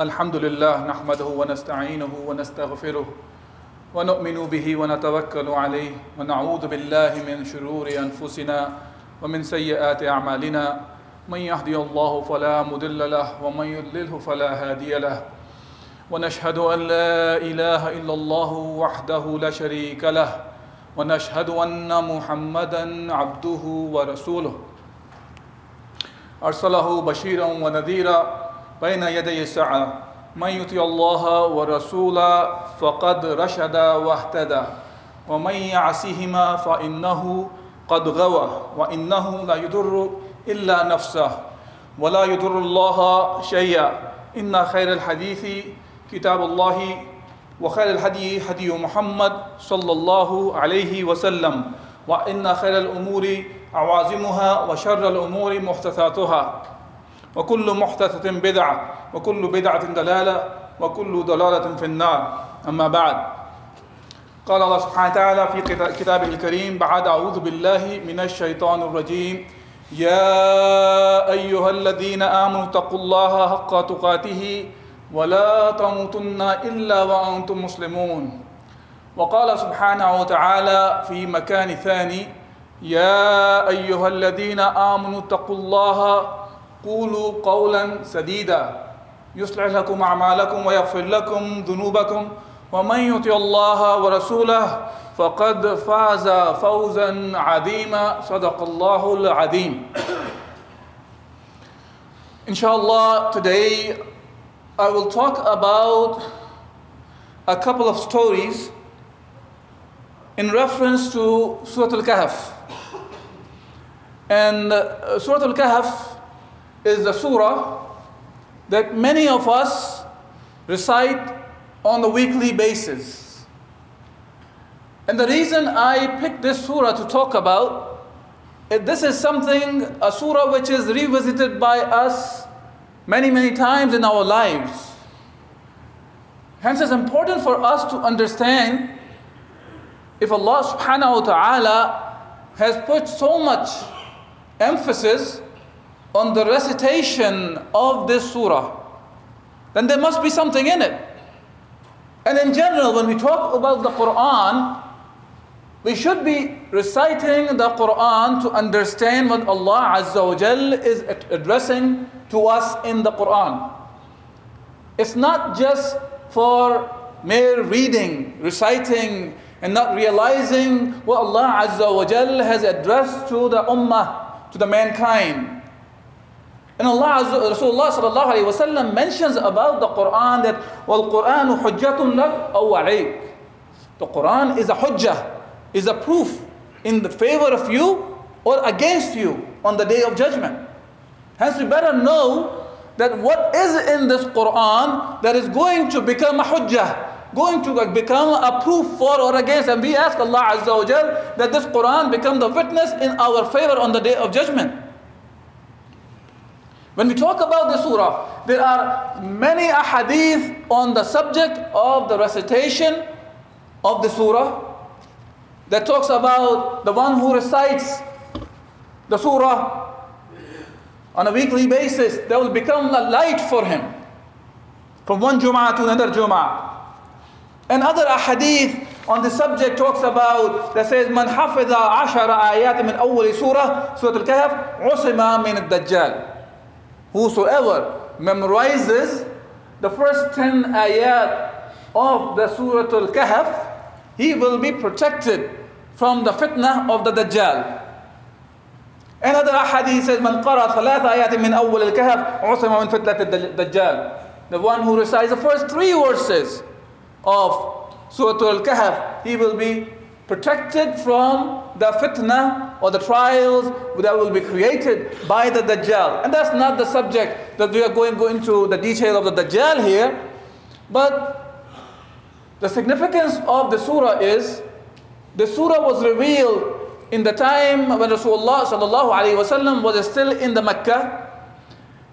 الحمد لله نحمده ونستعينه ونستغفره ونؤمن به ونتوكل عليه ونعوذ بالله من شرور أنفسنا ومن سيئات أعمالنا. من يهدي الله فلا مضل له ومن يضلله فلا هادي له. ونشهد أن لا إله إلا الله وحده لا شريك له. ونشهد أن محمدا عبده ورسوله. أرسله بشيرا ونذيرا بين يدي الساعة من يطيع الله ورسوله فقد رشد واهتدى. ومن يعصهما فإنه قد غوى. وإنه لا يضر إلا نفسه. ولا يضر الله شيئا. إن خير الحديث كتاب الله. وخير الهدي هدي محمد صلى الله عليه وسلم. وإن خير الأمور عوازمها وشر الأمور محدثاتها. وكل محدثة بدعة وكل بدعة دلالة وكل ضلالة في النار. أما بعد قال الله سبحانه وتعالى في كتابه الكريم بعد أعوذ بالله من الشيطان الرجيم يا أيها الذين آمنوا اتقوا الله حق تقاته ولا تموتن إلا وأنتم مسلمون. وقال سبحانه وتعالى في مكان ثاني يا أيها الذين آمنوا اتقوا الله قولوا قولا سديدا. يصلح لكم أعمالكم ويغفر لكم ذنوبكم. ومن يطع الله ورسوله فقد فاز فوزا عظيما. صدق الله العظيم. Inshallah, today I will talk about a couple of stories in reference to Surah Al Kahf. And uh, Surah Al Kahf is the surah that many of us recite on a weekly basis. And the reason I picked this surah to talk about this is something, a surah which is revisited by us many, many times in our lives. Hence, it's important for us to understand if Allah subhanahu wa ta'ala has put so much emphasis on the recitation of this surah, then there must be something in it. And in general, when we talk about the Quran, we should be reciting the Quran to understand what Allah Azza wa Jal is addressing to us in the Quran. It's not just for mere reading, reciting, and not realizing what Allah Azza wa Jal has addressed to the Ummah, to the mankind. And Allah Rasulullah sallallahu alayhi wasallam mentions about the Quran that wal Quran. The Quran is a hujjah, is a proof in the favor of you or against you on the day of judgment. Hence we better know that what is in this Quran that is going to become a hujjah, going to become a proof for or against. And we ask Allah Azza wa that this Quran become the witness in our favor on the day of judgment. When we talk about the surah, there are many ahadith on the subject of the recitation of the surah that talks about the one who recites the surah on a weekly basis, that will become a light for him from one Jum'ah to another Jum'ah. And other ahadith on the subject talks about that says من حفظ عشر آيات من أول سورة سورة الكهف عصم من الدجال Whosoever memorizes the first 10 ayat of the Surah Al-Kahf, he will be protected from the fitna of the Dajjal. Another hadith says, من قرأ ثلاث آيات من أول الكهف عصم من فتنة الدجال. The one who recites the first three verses of Surah Al-Kahf, he will be protected from the fitna or the trials that will be created by the Dajjal. And that's not the subject that we are going to go into the detail of the Dajjal here. But the significance of the surah is the surah was revealed in the time when Rasulullah sallallahu was still in the Mecca,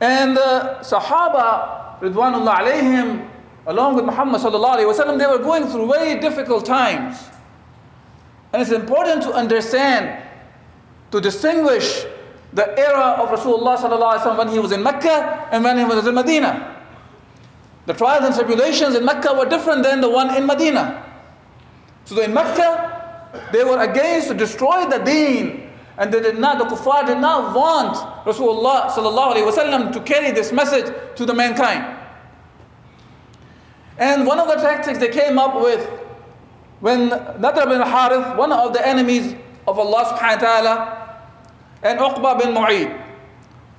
and the Sahaba Ridwanullah alayhim, along with Muhammad sallallahu they were going through very difficult times. And it's important to understand, to distinguish the era of Rasulullah when he was in Mecca and when he was in Medina. The trials and tribulations in Mecca were different than the one in Medina. So in Mecca, they were against to destroy the deen. And they did not, the kuffar did not want Rasulullah to carry this message to the mankind. And one of the tactics they came up with when Nadr bin Harith, one of the enemies of Allah subhanahu wa ta'ala, and Uqba bin Mu'ayt,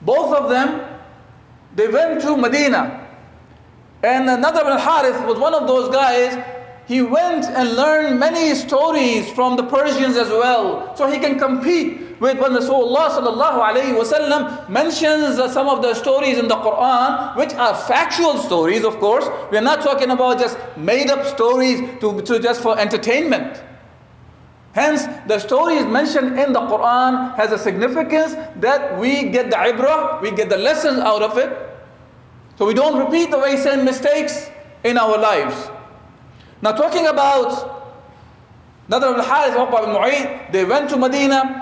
both of them, they went to Medina. And Nadr bin Harith was one of those guys he went and learned many stories from the Persians as well. So he can compete with when Rasulullah sallallahu mentions some of the stories in the Quran, which are factual stories, of course. We are not talking about just made up stories to, to just for entertainment. Hence, the stories mentioned in the Quran has a significance that we get the ibrah, we get the lessons out of it. So we don't repeat the very same mistakes in our lives. Now talking about Nadr ibn Harith and ibn Mu'ayt, they went to Medina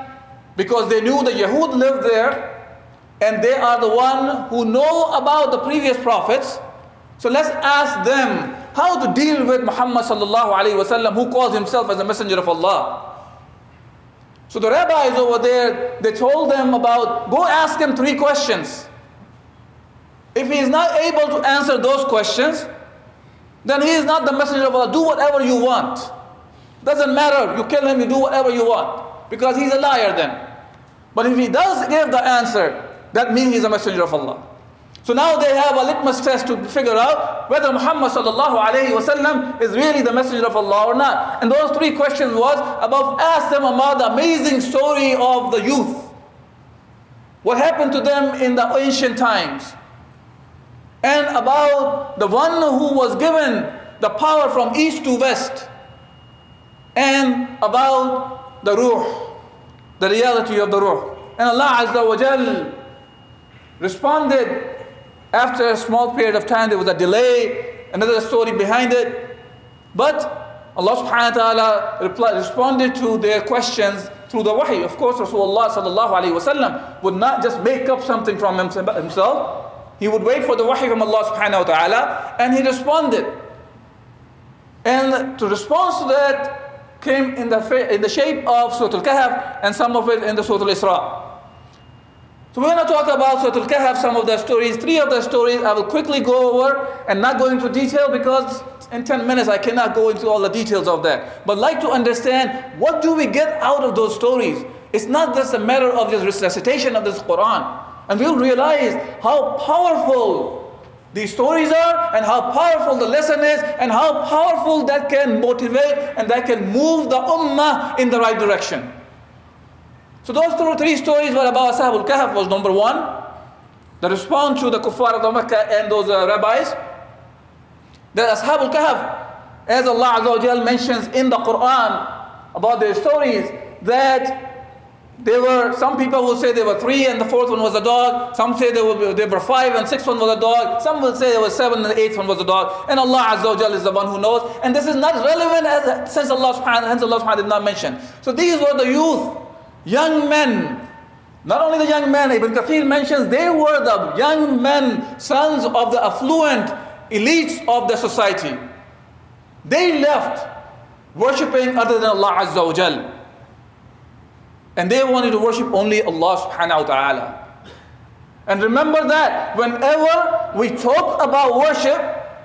because they knew the Yahud lived there and they are the one who know about the previous prophets. So let's ask them how to deal with Muhammad sallallahu alaihi wasallam who calls himself as a messenger of Allah. So the rabbis over there, they told them about go ask him three questions. If he is not able to answer those questions, then he is not the messenger of Allah. Do whatever you want. Doesn't matter. You kill him, you do whatever you want. Because he's a liar then. But if he does give the answer, that means he's a messenger of Allah. So now they have a litmus test to figure out whether Muhammad sallallahu alayhi wasallam is really the messenger of Allah or not. And those three questions was about ask them about the amazing story of the youth. What happened to them in the ancient times and about the one who was given the power from east to west, and about the ruh, the reality of the ruh. And Allah Azza wa Jal responded after a small period of time, there was a delay, another story behind it. But Allah subhanahu wa ta'ala replied, responded to their questions through the wahi. Of course, Rasulullah sallallahu alayhi wasallam would not just make up something from himself. He would wait for the wahi from Allah subhanahu wa ta'ala and he responded. And to respond to that came in the, in the shape of Surah Al-Kahf and some of it in the Surah Al-Isra. So we're going to talk about Surah Al-Kahf, some of the stories. Three of the stories I will quickly go over and not go into detail because in 10 minutes I cannot go into all the details of that. But like to understand what do we get out of those stories? It's not just a matter of just recitation of this Quran. And we'll realize how powerful these stories are and how powerful the lesson is and how powerful that can motivate and that can move the ummah in the right direction. So those three stories were about Ashab al-Kahf was number one. The response to the kuffar of the Mecca and those uh, rabbis. The Ashab al-Kahf, as Allah mentions in the Quran about their stories, that there were some people will say there were three and the fourth one was a dog. Some say there were, there were five and sixth one was a dog. Some will say there was seven and the eighth one was a dog. And Allah Azza wa is the one who knows. And this is not relevant as, since Allah subhanahu, hence Allah subhanahu did not mention. So these were the youth, young men. Not only the young men, Ibn Kathir mentions they were the young men, sons of the affluent elites of the society. They left worshipping other than Allah Azza wa and they wanted to worship only Allah subhanahu wa ta'ala. And remember that whenever we talk about worship,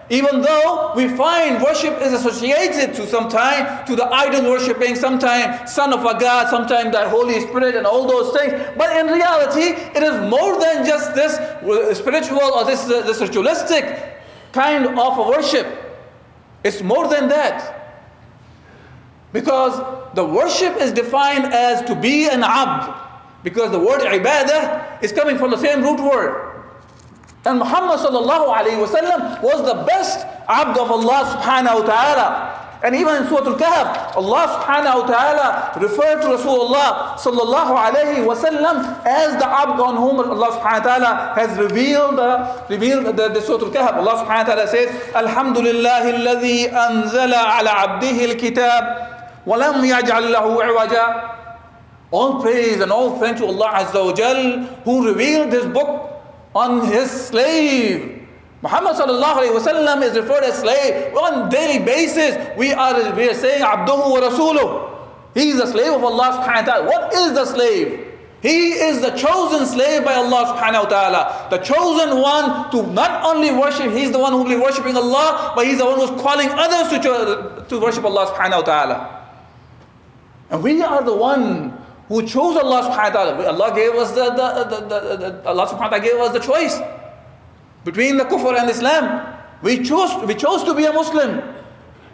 even though we find worship is associated to sometime to the idol worshipping, sometime son of a God, sometimes the Holy Spirit, and all those things. But in reality, it is more than just this spiritual or this, this ritualistic kind of worship. It's more than that. Because the worship is defined as to be an abd. Because the word ibadah is coming from the same root word. And Muhammad sallallahu alayhi wasallam was the best abd of Allah subhanahu wa ta'ala. And even in Surah Al-Kahf, Allah subhanahu wa ta'ala referred to Rasulullah sallallahu alayhi wasallam as the abd on whom Allah subhanahu wa ta'ala has revealed, uh, revealed the, the Surah Al-Kahf. Allah subhanahu wa ta'ala says, Alhamdulillah alladhi anzala ala abdihi al-kitab lam yaj'al lahu iwaja. All praise and all thanks to Allah Azza wa Jal who revealed this book on his slave Muhammad sallallahu alayhi wasallam is referred as slave on daily basis. We are, we are saying abduhu wa rasuluh. He is the slave of Allah subhanahu wa ta'ala. What is the slave? He is the chosen slave by Allah subhanahu wa ta'ala. The chosen one to not only worship, he's the one who will be worshipping Allah, but he's the one who's calling others to, to worship Allah subhanahu wa ta'ala. And we are the one who chose Allah subhanahu wa ta'ala. Allah gave us the, the, the, the, the Allah subhanahu wa ta'ala gave us the choice between the kufr and Islam. We chose, we chose to be a Muslim.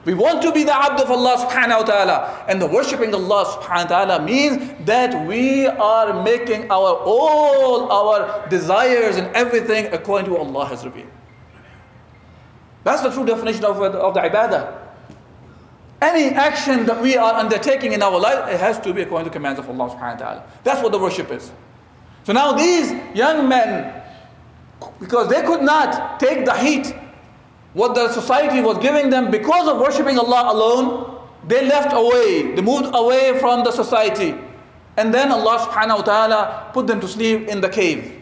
We want to be the abd of Allah subhanahu wa ta'ala. And the worshipping Allah subhanahu wa ta'ala means that we are making our all our desires and everything according to Allah has revealed. That's the true definition of, of the ibadah. Any action that we are undertaking in our life, it has to be according to the commands of Allah subhanahu wa ta'ala. That's what the worship is. So now these young men because they could not take the heat what the society was giving them because of worshipping Allah alone. They left away, they moved away from the society. And then Allah subhanahu wa ta'ala put them to sleep in the cave.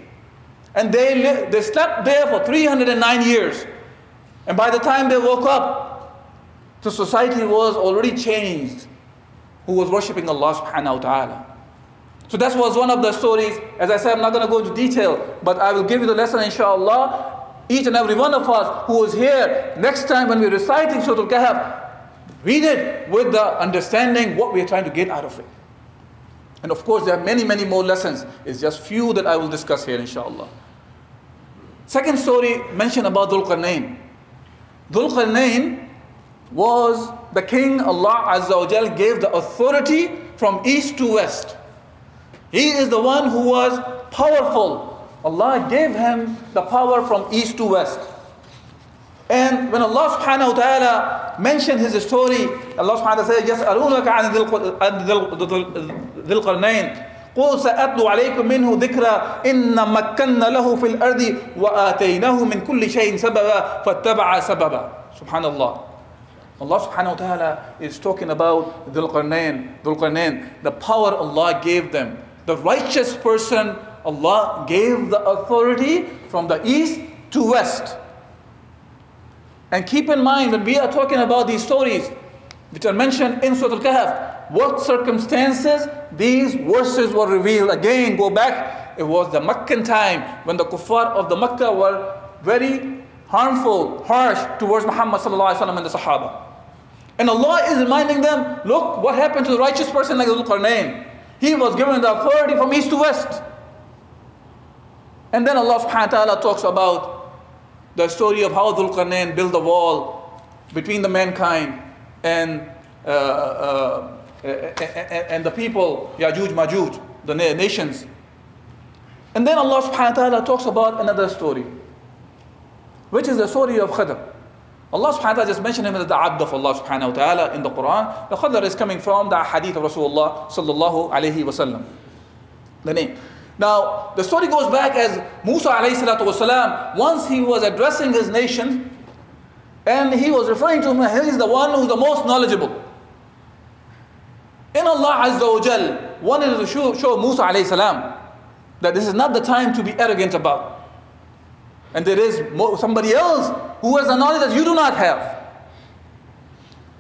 And they, they slept there for 309 years. And by the time they woke up, the society was already changed who was worshipping Allah subhanahu wa ta'ala. So that was one of the stories. As I said, I'm not going to go into detail, but I will give you the lesson, inshallah. Each and every one of us who is here, next time when we're reciting Surah Al-Kahf, read it with the understanding what we are trying to get out of it. And of course, there are many, many more lessons. It's just few that I will discuss here, inshallah. Second story mentioned about Dhul Qarnayn. Dhul Qarnayn was the king Allah Azza wa Jal gave the authority from east to west. He is the one who was powerful. Allah gave him the power from east to west. And when Allah subhanahu wa ta'ala mentioned his story, Allah subhanahu wa ta'ala said, يَسْأَلُونَكَ عَنْ ذِي الْقَرْنَيْنِ قُلْ سَأَتْلُ عَلَيْكُم مِّنْهُ ذِكْرًا إِنَّ مَكَّنَّ لَهُ فِي الْأَرْضِ وَآتَيْنَاهُ مِنْ كُلِّ شَيْءٍ سَبَبًا فَاتَّبَعَ سَبَبًا Subhanallah. Allah subhanahu wa ta'ala is talking about Dhul Qarnayn, the power Allah gave them the righteous person, Allah gave the authority from the east to west. And keep in mind when we are talking about these stories, which are mentioned in Surah Al Kahf, what circumstances these verses were revealed. Again, go back, it was the Meccan time when the kuffar of the Mecca were very harmful, harsh towards Muhammad and the Sahaba. And Allah is reminding them, look what happened to the righteous person like Dhul Qarnayn. He was given the authority from east to west. And then Allah subhanahu wa ta'ala talks about the story of how Dhul Qarnayn built a wall between the mankind and, uh, uh, and the people, Yajuj Majuj, the nations. And then Allah subhanahu wa ta'ala talks about another story, which is the story of Khidr. Allah subhanahu wa ta'ala just mentioned him as the abd of Allah subhanahu wa ta'ala in the Quran. The Khadr is coming from the hadith of Rasulullah sallallahu alayhi wasallam. The name. Now, the story goes back as Musa alayhi salatu wasalam, once he was addressing his nation, and he was referring to him, he is the one who is the most knowledgeable. In Allah Azza wa Jal wanted to show, show Musa alayhi salam that this is not the time to be arrogant about. And there is somebody else who has a knowledge that you do not have.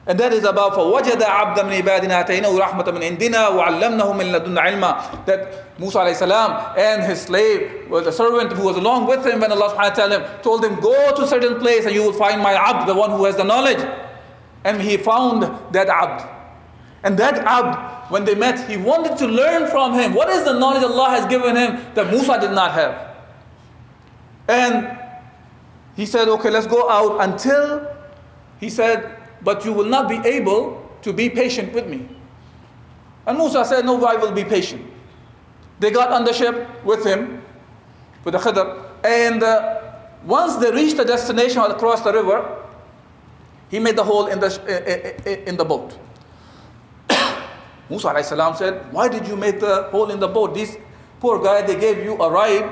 And that is about فَوَجَدَ عَبْدًا مِنْ عِبَادِنَا آتَيْنَاهُ رَحْمَةً مِنْ عِنْدِنَا وَعَلَّمْنَهُ مِنْ لَدُنَّا عِلْمًا That Musa alayhi salam and his slave, was a servant who was along with him when Allah subhanahu wa ta'ala told him, go to a certain place and you will find my abd, the one who has the knowledge. And he found that abd. And that abd, when they met, he wanted to learn from him. What is the knowledge Allah has given him that Musa did not have? And he said, okay, let's go out until, he said, but you will not be able to be patient with me. And Musa said, No, I will be patient. They got on the ship with him, with the Khidr, and uh, once they reached the destination across the river, he made the hole in the, in the boat. Musa said, Why did you make the hole in the boat? These poor guy, they gave you a ride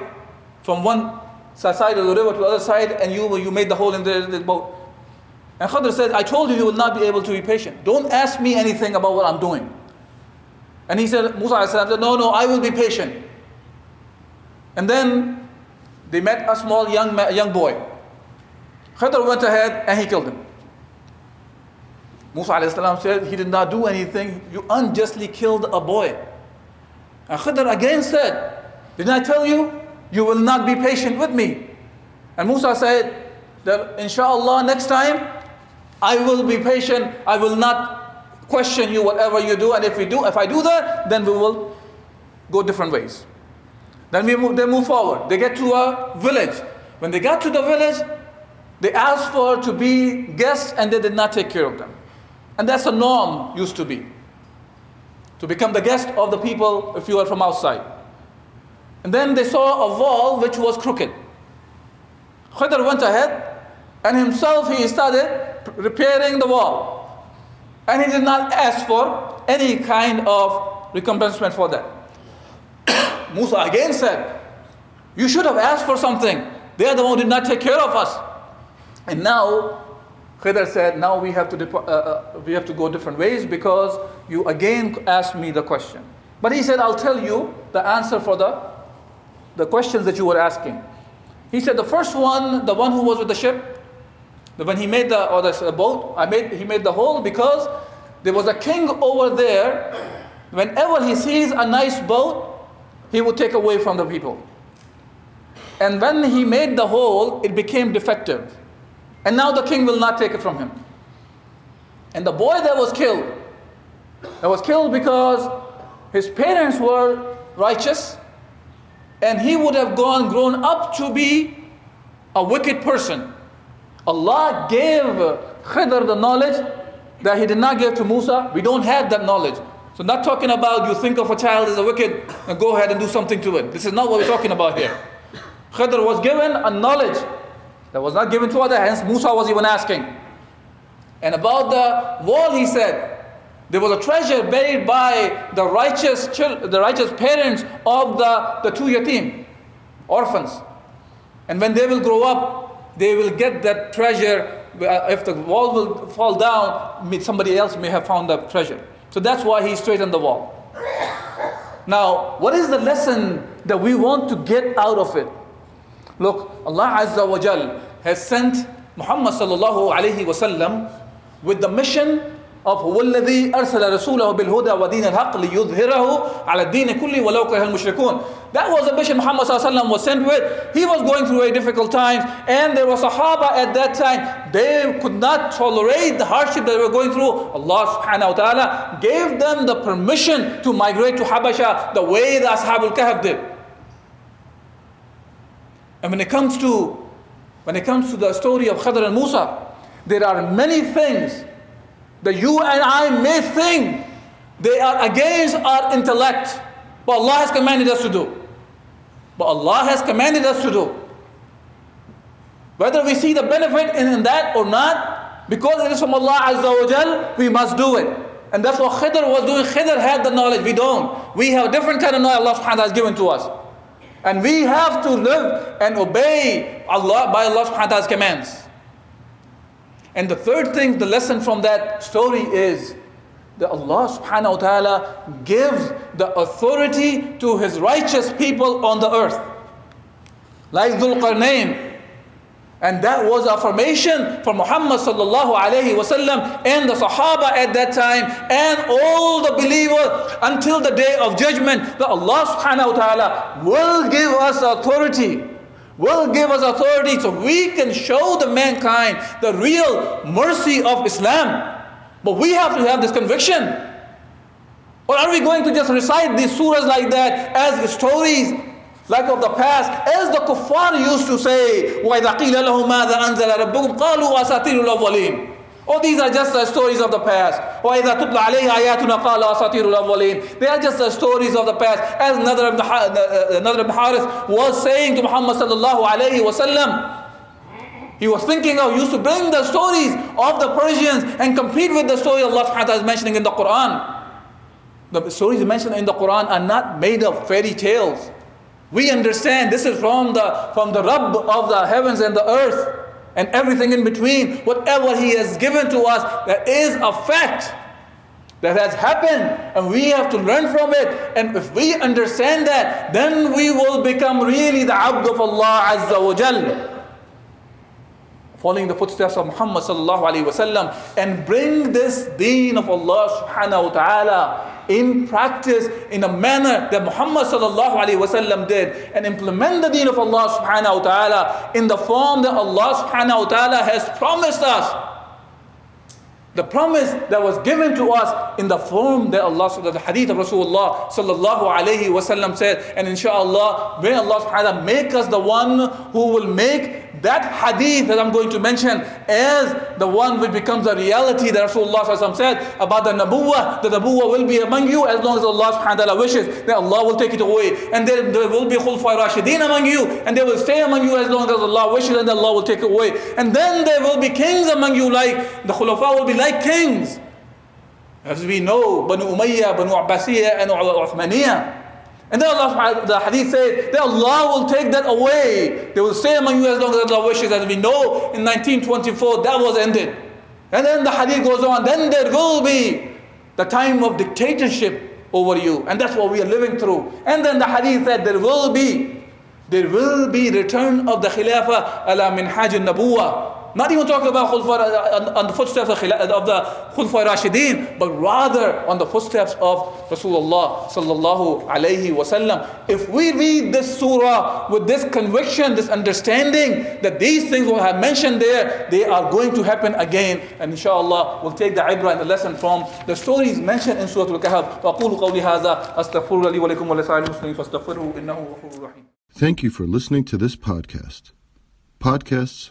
from one side of the river to the other side, and you, you made the hole in the, the boat. And Khadr said, I told you you will not be able to be patient. Don't ask me anything about what I'm doing. And he said, Musa said, No, no, I will be patient. And then they met a small young, young boy. Khadr went ahead and he killed him. Musa said, He did not do anything. You unjustly killed a boy. And Khidr again said, Didn't I tell you? You will not be patient with me. And Musa said, that inshallah next time I will be patient. I will not question you whatever you do. And if we do, if I do that, then we will go different ways. Then we move, they move forward. They get to a village. When they got to the village, they asked for to be guests and they did not take care of them. And that's a norm used to be. To become the guest of the people if you are from outside. And then they saw a wall which was crooked. Khidr went ahead and himself he started repairing the wall. And he did not ask for any kind of recompensement for that. Musa again said, You should have asked for something. They are the one who did not take care of us. And now Khidr said, now we have, to uh, uh, we have to go different ways because you again asked me the question. But he said, I'll tell you the answer for the, the questions that you were asking. He said, the first one, the one who was with the ship, when he made the, or the boat, I made, he made the hole because there was a king over there. Whenever he sees a nice boat, he would take away from the people. And when he made the hole, it became defective. And now the king will not take it from him. And the boy that was killed, that was killed because his parents were righteous, and he would have gone grown up to be a wicked person. Allah gave Khidr the knowledge that he did not give to Musa. We don't have that knowledge. So, not talking about you think of a child as a wicked and go ahead and do something to it. This is not what we're talking about here. Khidr was given a knowledge that was not given to other hands. Musa was even asking. And about the wall, he said, there was a treasure buried by the righteous, the righteous parents of the, the two yatim, orphans. And when they will grow up, they will get that treasure. Uh, if the wall will fall down, somebody else may have found the treasure. So that's why he straightened the wall. Now, what is the lesson that we want to get out of it? Look, Allah Azza wa Jal has sent Muhammad sallallahu alayhi wasallam with the mission of هو الذي أرسل رسوله بالهدى ودين الحق ليظهره على الدين كله ولو كره المشركون. That was the mission Muhammad sallallahu was sent with. He was going through a difficult times and there were Sahaba at that time. They could not tolerate the hardship that they were going through. Allah subhanahu wa ta'ala gave them the permission to migrate to Habasha the way the Ashabul Kahf did. And when it comes to when it comes to the story of Khadr and Musa, there are many things that you and I may think they are against our intellect, but Allah has commanded us to do. But Allah has commanded us to do. Whether we see the benefit in, that or not, because it is from Allah Azza wa Jal, we must do it. And that's what Khidr was doing. Khidr had the knowledge, we don't. We have a different kind of knowledge Allah subhanahu wa ta'ala has given to us. And we have to live and obey Allah by Allah subhanahu wa ta'ala's commands. And the third thing, the lesson from that story is that Allah subhanahu wa ta'ala gives the authority to his righteous people on the earth. Like Dhul Qarnayn, and that was affirmation for Muhammad sallallahu alayhi wasallam and the Sahaba at that time and all the believers until the day of judgment that Allah subhanahu wa ta'ala will give us authority Will give us authority so we can show the mankind the real mercy of Islam. But we have to have this conviction. Or are we going to just recite these surahs like that as stories like of the past, as the kuffar used to say, وَإِذَا قِيلَ لَهُمْ مَاذَا أَنزَلَ رَبُّكُمْ قَالُوا أَسَاطِيرُ الْأَوَّلِينَ Oh, these are just the stories of the past. وَإِذَا تُتْلَى عَلَيْهِ آيَاتُنَا قَالَ أَسَاطِيرُ الْأَوَّلِينَ They are just the stories of the past. As Nadr ibn, Nadr ibn Harith was saying to Muhammad sallallahu alayhi wa sallam, he was thinking of, used to bring the stories of the Persians and compete with the story Allah subhanahu wa ta'ala is mentioning in the Quran. The stories mentioned in the Quran are not made of fairy tales. We understand this is from the from the Rabb of the heavens and the earth and everything in between. Whatever He has given to us, that is a fact that has happened, and we have to learn from it. And if we understand that, then we will become really the abd of Allah Azza wa Jalla following the footsteps of Muhammad sallallahu alaihi wasallam and bring this deen of Allah subhanahu wa ta'ala in practice in a manner that Muhammad sallallahu alaihi wasallam did and implement the deen of Allah subhanahu wa ta'ala in the form that Allah subhanahu wa ta'ala has promised us. The promise that was given to us in the form that Allah, the hadith of Rasulullah sallallahu alayhi wasallam said, and inshallah, may Allah subhanahu wa ta'ala make us the one who will make that hadith that I'm going to mention is the one which becomes a reality that Rasulullah said about the nabuwa. The nabuwa will be among you as long as Allah subhanahu wa ta'ala wishes. Then Allah will take it away. And there, there will be khulfai rashidin among you. And they will stay among you as long as Allah wishes and then Allah will take it away. And then there will be kings among you like, the khulafa will be like kings. As we know, Banu Umayyah, Banu Abbasiyah and Uthmaniyah. And then Allah, the hadith says that Allah will take that away. They will stay among you as long as Allah wishes. As we know, in 1924, that was ended. And then the hadith goes on. Then there will be the time of dictatorship over you. And that's what we are living through. And then the hadith said there will be, there will be return of the khilafah ala minhaj al-nabuwah not even talking about khulfa, on, the footsteps of, of the Khulfa Rashideen, but rather on the footsteps of Rasulullah sallallahu alayhi wasallam. If we read this surah with this conviction, this understanding that these things will have mentioned there, they are going to happen again. And inshallah, we'll take the ibrah and the lesson from the stories mentioned in Surah Al-Kahf. وأقول قولي هذا أستغفر لي ولكم ولسائر المسلمين فاستغفروه إنه غفور رحيم. Thank you for listening to this podcast. Podcasts